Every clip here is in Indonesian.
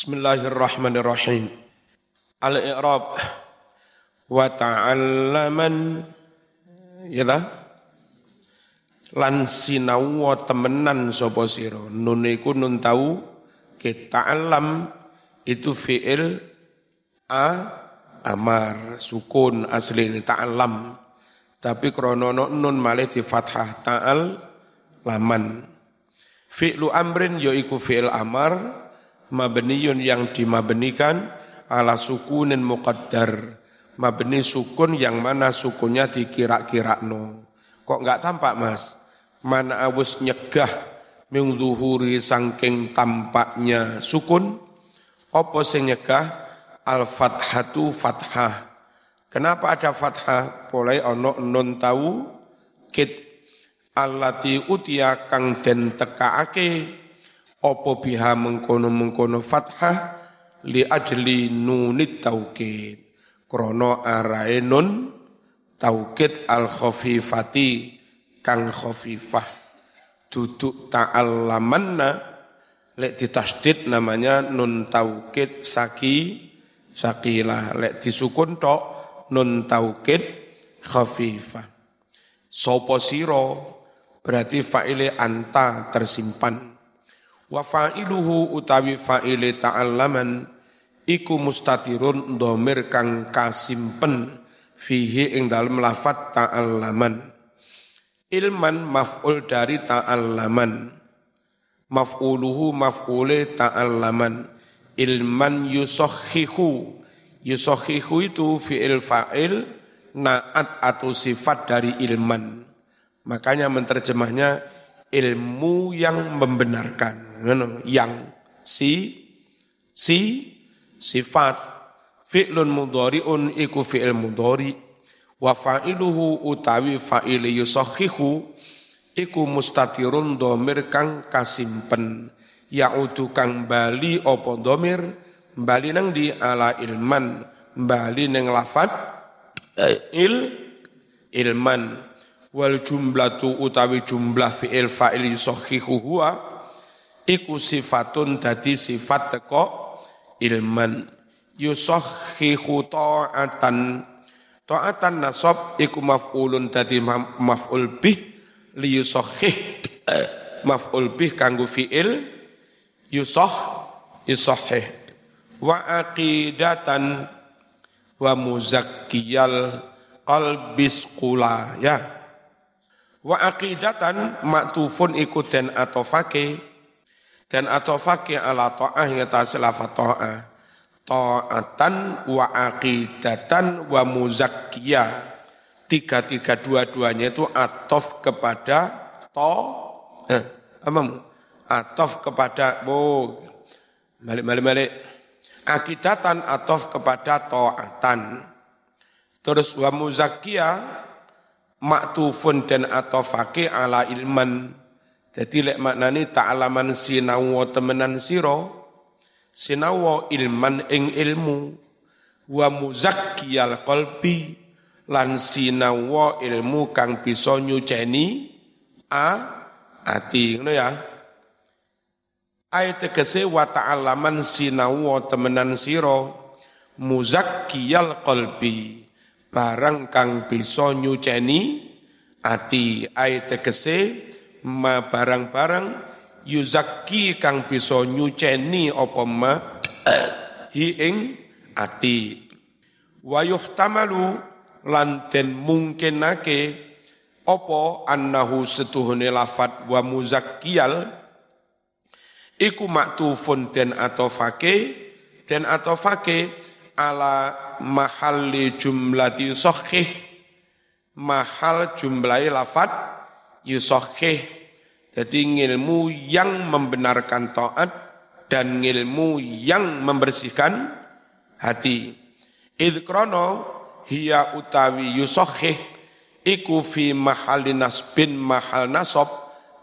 Bismillahirrahmanirrahim. Al-i'rab wa ta'allaman ya ta? Lan sinau temenan sapa sira. Nun iku nun tau kita alam itu fi'il a amar sukun asli ini ta'alam. Tapi kronono nun malih di fathah ta'al laman. Fi'lu amrin yaiku fi'il amar mabniyun yang dimabnikan ala sukunin muqaddar. Mabni sukun yang mana sukunnya dikira-kira no. Kok enggak tampak mas? Mana awus nyegah mengzuhuri sangking tampaknya sukun? Apa sing nyegah? Al-fathatu fathah. Kenapa ada fathah? Boleh ono non tahu kit allati utia kang den tekaake opo biha mengkono-mengkono fathah li ajli nunit taukid. Krono arae nun taukid al khafifati kang khafifah. Duduk ta'allamanna lek ditasdid namanya nun taukid saki sakilah lek disukun tok nun taukid khafifah. Sopo siro? Berarti fa'ile anta tersimpan Wa fa'iluhu utawi fa'ile ta'allaman iku mustatirun domir kang kasimpen fihi ing dalem lafat ta'allaman. Ilman maf'ul dari ta'allaman. Maf'uluhu maf'ule ta'allaman. Ilman yusohihu. Yusohihu itu fi'il fa'il naat atau sifat dari ilman. Makanya menterjemahnya ilmu yang membenarkan yang si si sifat fi'lun mudhari'un iku fi'il mudhari. Wa fa'iluhu utawi fa'il yusakhihu iku mustatirun domir kang kasimpen. Ya'udu kang bali opo domir? Bali nang di ala ilman. Bali nang lafat eh, il ilman wal jumlatu utawi jumlah fi'il fa'il yusakhihu huwa iku sifatun dadi sifat teko ilman. Yusahhihu ta'atan. Ta'atan nasab iku maf'ulun dadi maf'ul bih li yusahhih eh, maf'ul bih kanggo fi'il yusah wa aqidatan wa muzakkiyal qalbis qula ya wa aqidatan maktufun iku den atofake. Dan atofaki ala ta'ah ya tasilafat ta'ah. Ta'atan wa aqidatan wa muzakkiyah. Tiga-tiga dua-duanya itu atof kepada to eh, apa mu? Atof kepada bo balik balik balik. Akidatan atof kepada ta'atan. Terus wa muzakkiyah maktufun dan atofake ala ilman. Jadi lek maknani ta'alaman sinawo temenan siro, sinawo ilman ing ilmu, wa muzakkiyal qalbi, lan sinawo ilmu kang bisa nyuceni a ati ngono ya. Ayat tegese wa ta'alaman sinawo temenan siro, muzakkiyal qalbi, barang kang bisa nyuceni ati ayat tegese ma barang-barang yuzaki kang bisa nyuceni apa ma hi ing ati. Wa yuhtamalu lan den mungkinake apa annahu setuhune lafat wa muzakkiyal iku maktufun den atofake den atofake ala mahalli jumlati sahih mahal jumlahi lafat yusohih. Jadi ilmu yang membenarkan taat dan ilmu yang membersihkan hati. Idkrono hiya utawi yusohih iku fi mahali nasbin mahal nasob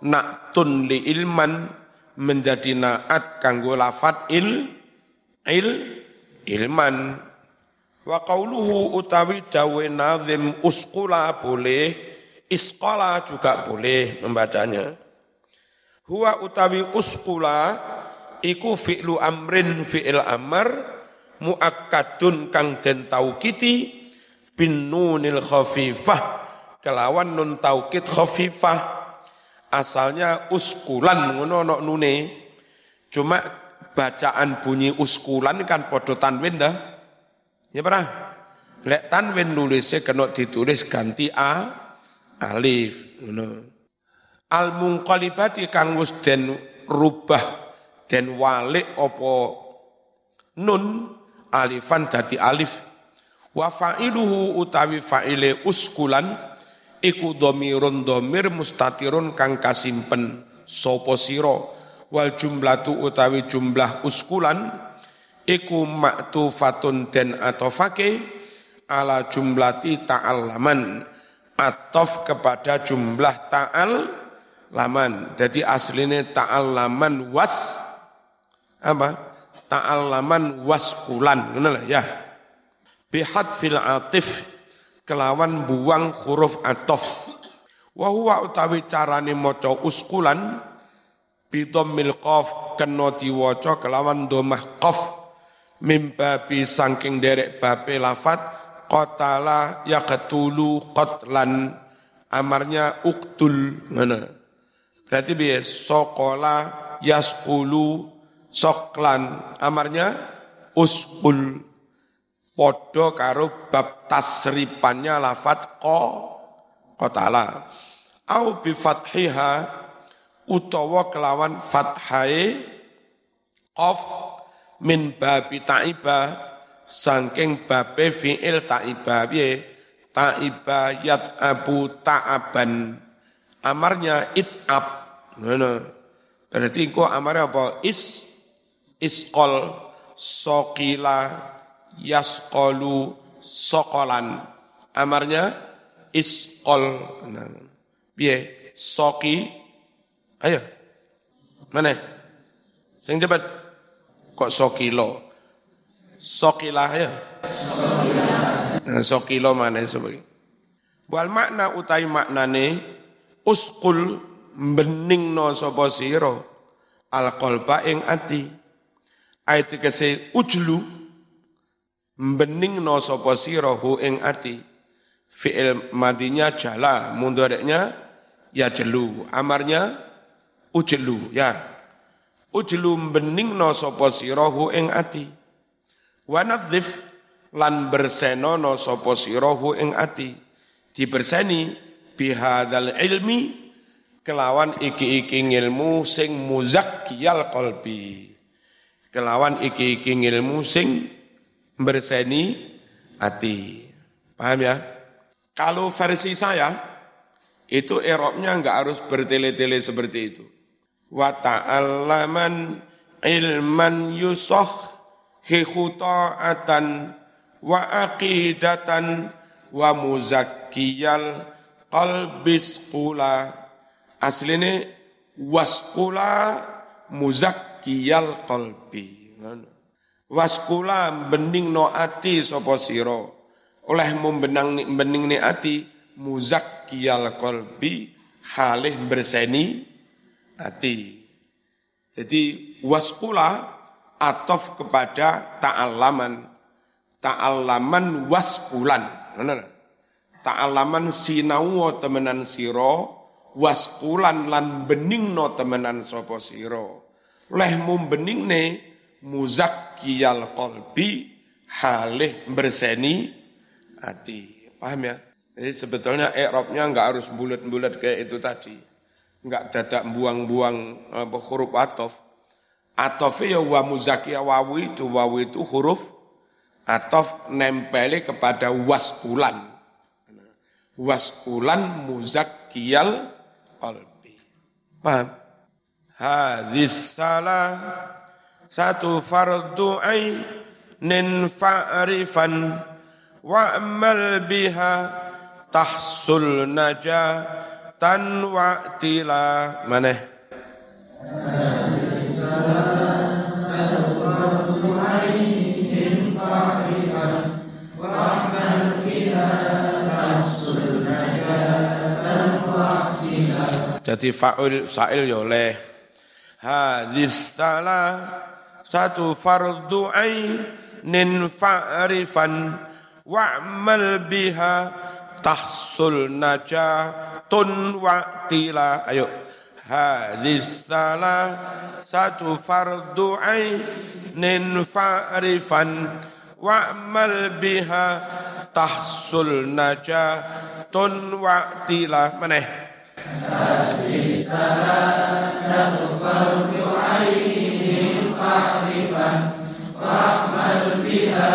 naktun li ilman menjadi naat kanggo lafat il il ilman. Wa qauluhu utawi dawe nazim uskula boleh Iskola juga boleh membacanya. Huwa utawi uskula iku fi'lu amrin fi'il amar muakkadun kang den taukiti bin nunil khafifah kelawan nun taukid khafifah. Asalnya uskulan ngono no nune. Cuma bacaan bunyi uskulan kan podo tanwin dah. Ya pernah lek tanwin nulisnya kena ditulis ganti a alif ngono. Al munqalibati kang wis den rubah den walik opo nun alifan dadi alif. Wa fa'iluhu utawi fa'ile uskulan iku domirun domir mustatirun kang kasimpen sopo siro wal jumlatu utawi jumlah uskulan iku maktufatun den atofake ala jumlati ta'allaman atof kepada jumlah ta'al laman. Jadi aslinya ta'allaman was apa? Ta'allaman waskulan, ngono ya. Bihat fil atif kelawan buang huruf atof. Wa huwa utawi carane maca uskulan bidammil qaf kena diwaca kelawan domah qaf. Mimbabi saking derek bape lafat qatala yaqtulu qatlan. Amarnya uktul mana? Berarti biasa sokola yaskulu soklan. Amarnya uskul podo karo bab tasripannya lafat ko kotala au bi fathiha utawa kelawan fathai qaf min babi ta'iba sangking babe fi'il ta'iba piye? Ta'iba yat abu ta'aban. Amarnya it'ab. Ngono. Berarti engko amarnya apa? Is isqol sokila yasqolu sokolan. Amarnya isqol. Nah, biye soki ayo. Mana? Sing cepat. Kok sokilo? Sokila ya nah, sokilo mana sebagai wal makna utai maknane uskul bening no sapa sira? Al qalba ing ati. Ayat kese ujlu bening no sapa sira hu ing ati. Fi'il madinya jala mundareknya ya jelu. Amarnya ujlu ya ujlu bening no sapa sira hu ing ati wa nadzif lan berseno no sapa sira hu ing ati diberseni bihadzal ilmi kelawan iki-iki ilmu sing muzakkiyal qalbi kelawan iki-iki ilmu sing berseni hati. Paham ya? Kalau versi saya, itu eropnya enggak harus bertele-tele seperti itu. Wa ta'allaman ilman yusoh hikuta'atan wa aqidatan wa muzakkiyal qalbis qula. Aslinya waskula muzak kiyal qalbi waskula bening no ati sapa sira oleh membenang bening ni ati muzakkiyal qalbi halih berseni ati jadi waskula atof kepada ta'alaman ta'alaman waskulan ta'alaman sinau temenan siro waskulan lan bening no temenan sopo siro leh mumbening ne muzakkiyal qalbi halih berseni hati. Paham ya? Jadi sebetulnya i'rabnya enggak harus bulat-bulat kayak itu tadi. Enggak dadak buang-buang apa, huruf atof. Atof ya wa muzakkiyah wawu itu, wawu itu huruf atof nempeli kepada waskulan. Waskulan muzakkiyal qalbi. Paham? hadis salah satu fardu ainin fa'rifan wa'mal biha tahsul najatan wa'tila maneh. Jadi fa'il sa'il ya oleh. Hadis salah satu fardu ainin fa'rifan wa'mal biha tahsul najatun wa'tila ayo. Hadis salah satu fardu ainin fa'rifan. Wa'mal biha tahsul najatun wa'tila maneh hadis salah satu fardu ainin fa'rifan wa'mal biha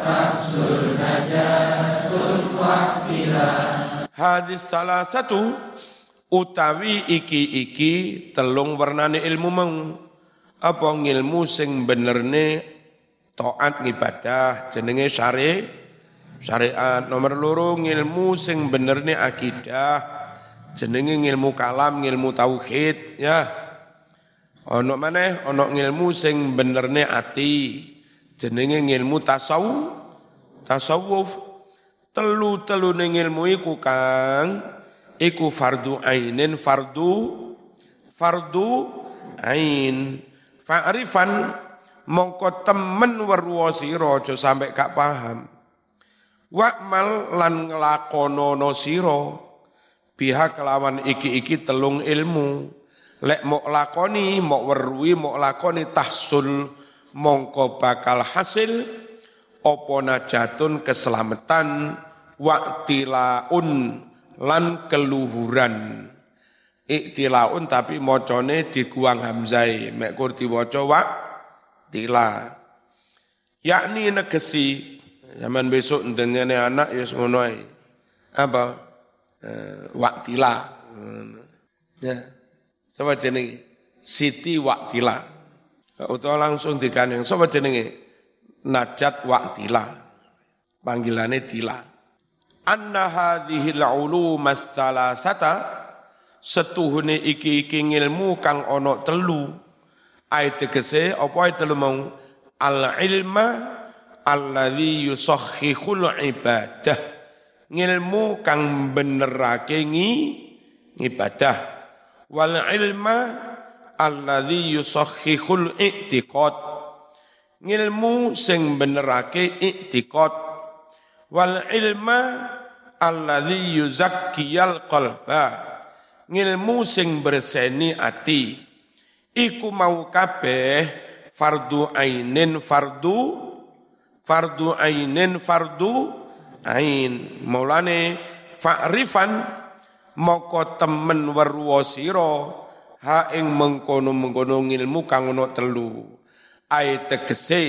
tahsul najatun wa'tila hadis salah satu utawi iki-iki telung warnane ilmu mau. Apa ngilmu sing benerne taat ngibadah jenenge syari syariat. Nomor loro ngilmu sing bener nih akidah jenenge ngilmu kalam ngilmu tauhid ya. Ono mana ono ngilmu sing bener nih ati jenenge ngilmu tasawuf. Tasawuf telu telu ning ilmu iku kang. Iku fardu ainin fardu fardu ain. Fa'rifan mongko temen weruwa sira aja sampe gak paham. Wa'mal lan nglakonono sira. Biha kelawan iki-iki telung ilmu. Lek mok lakoni mok weruhi mok lakoni tahsul mongko bakal hasil. Opo najatun keselamatan waktilaun lan keluhuran iktilaun tapi mocone diguang hamzai mek kur diwaca wa tila. Yakni negesi zaman besok ndengene anak ya ngono Apa? Eh, waktila. Ya. Sapa jenenge? Siti Waktila. Utawa langsung digandeng. Sapa jenenge? Najat Waktila. Panggilannya Tila. Anna hadhil ulumas salasata. Setuhune iki-iki ngilmu kang ono telu. Ayat tegese apa ayat telu mau? Al ilma alladzi yusahhihul ibadah. Ngilmu kang benerake ngi ibadah wal ilma alladzi yusahhihul i'tiqad. Ngilmu sing benerake i'tiqad. Wal ilma alladzi yuzakkiyal qalba. Ngilmu sing berseni ati. Iku mau kabeh fardu ainin fardu fardu ainin fardu ain. Maulane fa'rifan moko temen weruwa sira ha ing mengkono-mengkono ilmu kang ono telu. Ai tegese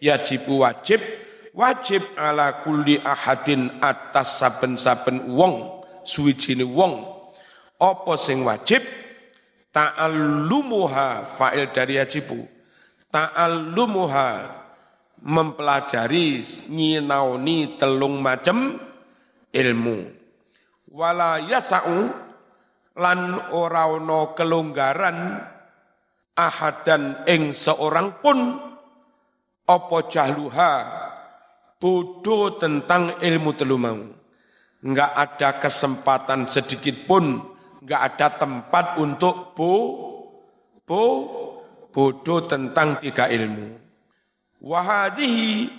yajib wajib wajib ala kulli ahadin atas saben-saben wong suwijine wong. Apa sing wajib? Ta'allumuha fa'il dari yajibu. Ta'allumuha mempelajari nyinauni telung macem ilmu. Wala yasa'u lan ora ana kelonggaran ahadan ing seorang pun. Apa jahluha bodoh tentang ilmu telu mau enggak ada kesempatan sedikit pun nggak ada tempat untuk bo, bo, bodoh tentang tiga ilmu. Wahadihi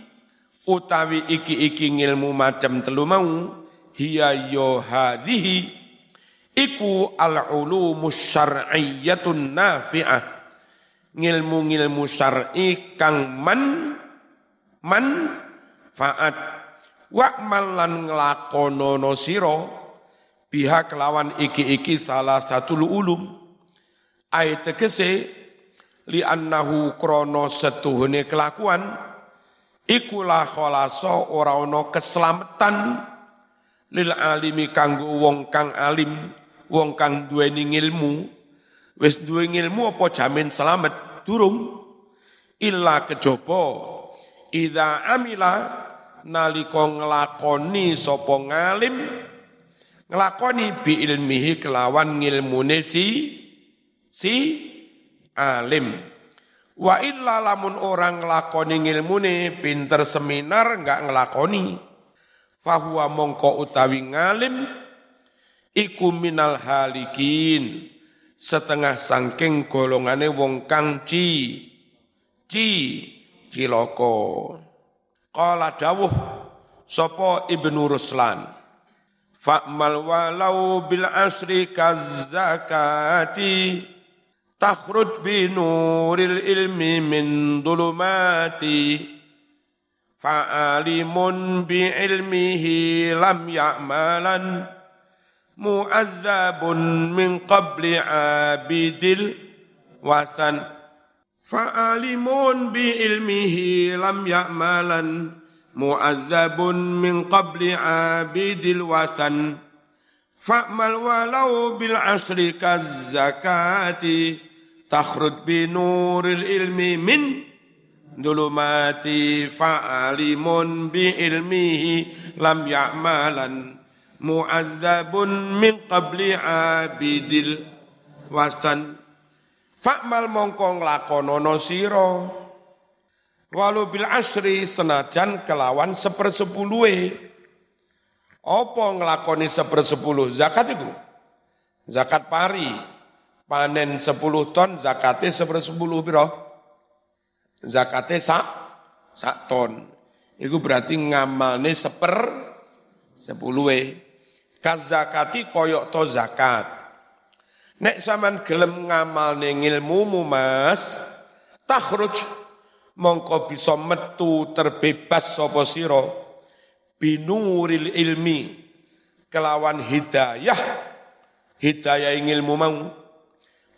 utawi iki-iki ilmu macam telu mau hiya yo iku al ulumus syar'iyyatun nafi'ah ngilmu-ngilmu syar'i kang man man faat wa malan nglakonono sira pihak kelawan iki-iki salah satu ulum ayat tegese li annahu krono setuhune kelakuan ikulah khalaso ora ono keselamatan lil alimi kanggo wong kang alim wong kang duweni ilmu wis duwe ilmu apa jamin selamat? Durung. Illa kejaba ida amila nalika nglakoni sapa ngalim ngelakoni bi ilmihi kelawan ngilmune si si alim. Wa illa lamun orang ngelakoni ngilmune pinter seminar enggak ngelakoni. Fahuwa mongko utawi ngalim iku minal halikin setengah sangking golongane wong kang ci ci ciloko qala dawuh sapa ibnu ruslan fa'mal walau bil asri kazzakati takhruj bi nuril ilmi min dulumati fa'alimun bi ilmihi lam ya'malan mu'adzabun min qabli abidil wasan fa'alimun bi ilmihi lam ya'malan mu'adzabun min qabli abidil wasan fa'mal walau bil asri kaz zakati takhrud bi nuril ilmi min dulumati fa'alimun bi ilmihi lam ya'malan mu'adzabun min qabli abidil wasan Fakmal mongko nglakonono sira. Walau bil asri senajan kelawan sepersepuluhe. Apa nglakoni sepersepuluh? Zakat itu zakat pari. Panen sepuluh ton zakate sepersepuluh piro zakate sak sak ton. Itu berarti ngamalne seper sepuluhe. Kazakati koyok to zakat. Nek saman gelem ngamal ning ilmumu mas, takhruj. Mongko bisa metu terbebas sapa sira. Binuril ilmi. Kelawan hidayah. Hidayah ilmu mau.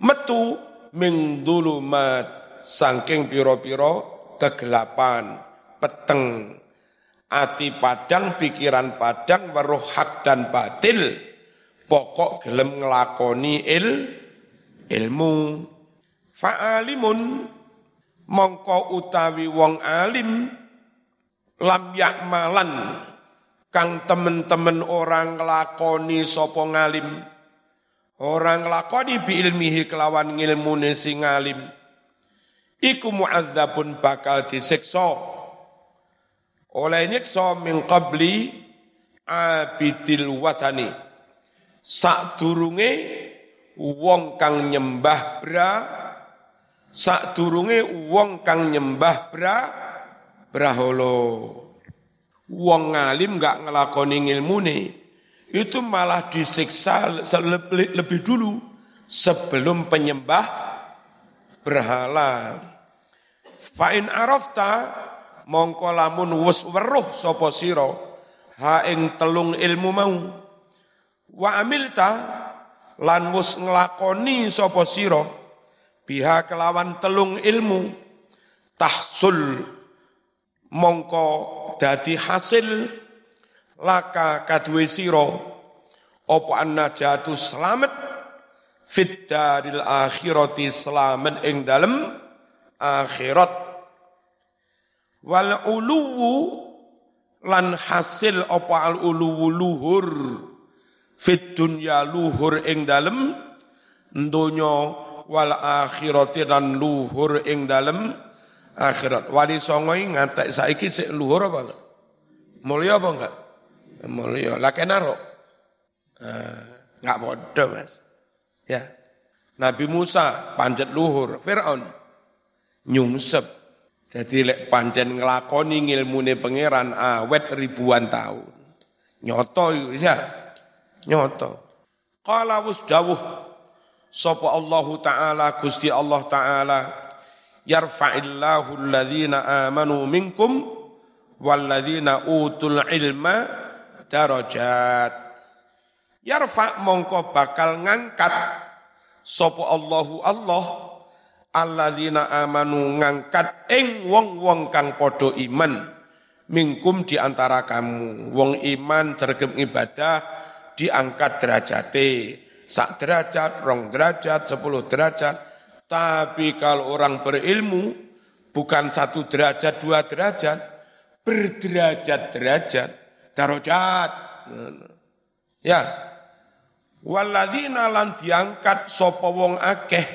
Metu ming dulumat. Saking piro-piro kegelapan. Peteng. Ati padang, pikiran padang, weruh hak dan batil, pokok gelem ngelakoni il, ilmu. Fa'alimun, mongko utawi wong alim, lam yakmalan, kang temen-temen orang ngelakoni sopo ngalim, orang ngelakoni bi ilmihi kelawan ngilmune sing ngalim, iku mu'adzabun bakal disiksa. Oleh nyiksa min qabli abidil watani sak durunge wong kang nyembah bra sak durunge wong kang nyembah bra braholo. Wong ngalim gak ngelakoni ilmune itu malah disiksa lebih, dulu sebelum penyembah berhala. Fa'in arafta mongko lamun wus weruh sapa sira ha ing telung ilmu mau wa amilta lan wus nglakoni sapa sira biha kelawan telung ilmu tahsul mongko dadi hasil laka kaduwe sira apa anna jatuh selamat fit daril akhirati selamat ing dalem akhirat. Wal uluwu lan hasil apa al uluwu luhur fit dunya luhur ing dalem donya wal akhirati lan luhur ing dalem akhirat. Wali songo ngatek saiki sik luhur apa enggak? Mulia apa enggak? Mulia lah kenaro enggak ah, bodoh mas. Ya. Nabi Musa panjat luhur. Fir'aun nyungsep. Jadi lek pancen ngelakoni ngilmune pangeran awet ribuan tahun. Nyoto ya. Nyoto. Qala wus dawuh sapa Allah taala Gusti Allah taala yarfa'illahu alladhina amanu minkum walladzina utul ilma darajat. Yarfa mongko bakal ngangkat sapa Allahu Allah alladzina amanu ngangkat ing wong-wong kang padha iman mingkum di antara kamu wong iman cergem ibadah diangkat derajate. Sak derajat rong derajat sepuluh derajat. Tapi kalau orang berilmu bukan satu derajat dua derajat berderajat derajat darajat. Ya. Walladzina lan diangkat sapa wong akeh.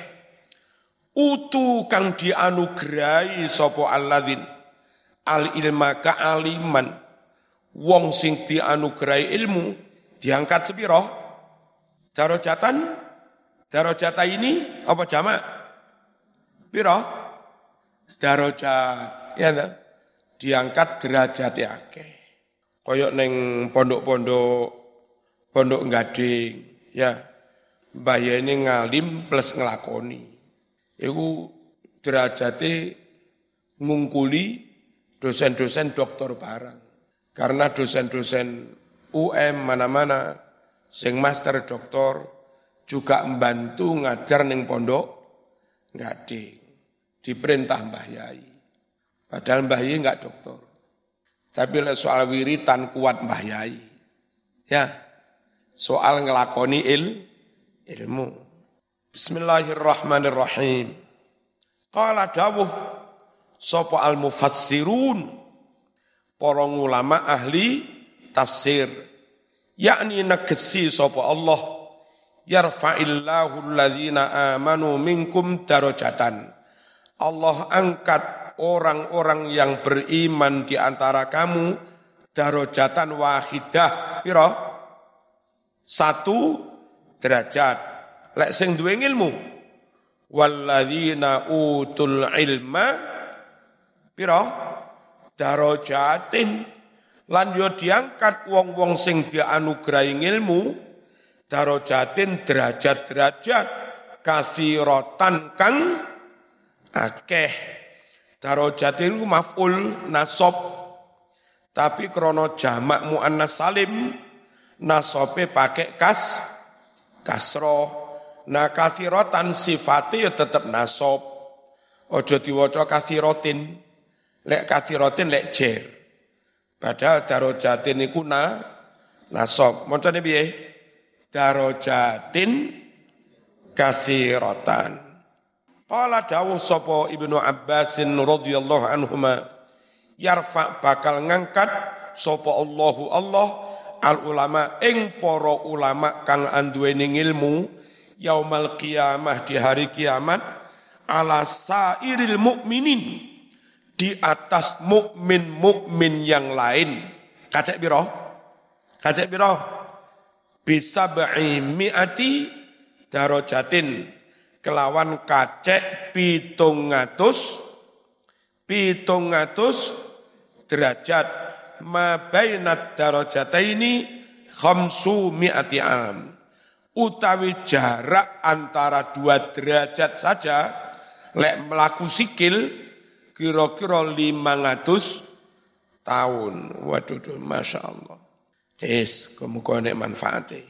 Utu kang dianugerahi sapa alladzin. Al ilma aliman wong sing dianugerahi ilmu diangkat sepiro darajatan Darajat ini apa jamak? Piro? Darajat. Ya enggak? Diangkat derajat akeh. Koyok neng pondok-pondok pondok gading, ya. Mbah ini ngalim plus ngelakoni. Iku derajate ngungkuli dosen-dosen doktor barang. Karena dosen-dosen UM mana-mana sing master doktor juga membantu ngajar ning pondok gading. Diperintah Mbah Yai. Padahal Mbah Yai enggak doktor. Tapi soal wiritan kuat Mbah Yai. Ya, soal ngelakoni il, ilmu. Bismillahirrahmanirrahim. Qala dawuh sapa al-mufassirun para ulama ahli tafsir. Yakni negesi sapa Allah. Yarfa'illahu alladzina amanu minkum darajatan. Allah angkat orang-orang yang beriman di antara kamu darajatan wahidah. Piro satu derajat. Lek sing duwe ilmu. Walladzina utul ilma. Pira? Darajatin lan yo diangkat wong-wong sing dianugerahi ilmu darajatin derajat-derajat kasiratan kang akeh darajatin ku maf'ul nasab tapi krono jamak muannas salim nasobe pakai kas kasroh Nah kasirotan sifatnya ya tetap nasob. Ojo diwaca kasirotin. Lek kasirotin lek jer. Padahal darojatin iku na nasob. Moncone piye? Darojatin kasirotan. Qala dawuh sapa Ibnu Abbasin radhiyallahu anhuma yarfa bakal ngangkat sapa Allahu Allah al ulama ing para ulama kang anduweni ilmu yaumal kiamah di hari kiamat ala sairil mukminin di atas mukmin-mukmin yang lain. Kacek biro? Kacek biro? Bisa mi'ati darojatin kelawan kacek pitungatus pitungatus derajat ma bainat darajataini khamsu mi'ati am utawi jarak antara dua derajat saja lek melaku sikil kira-kira 500 tahun. Waduh, Masya Allah. Tes, kemudian manfaatnya.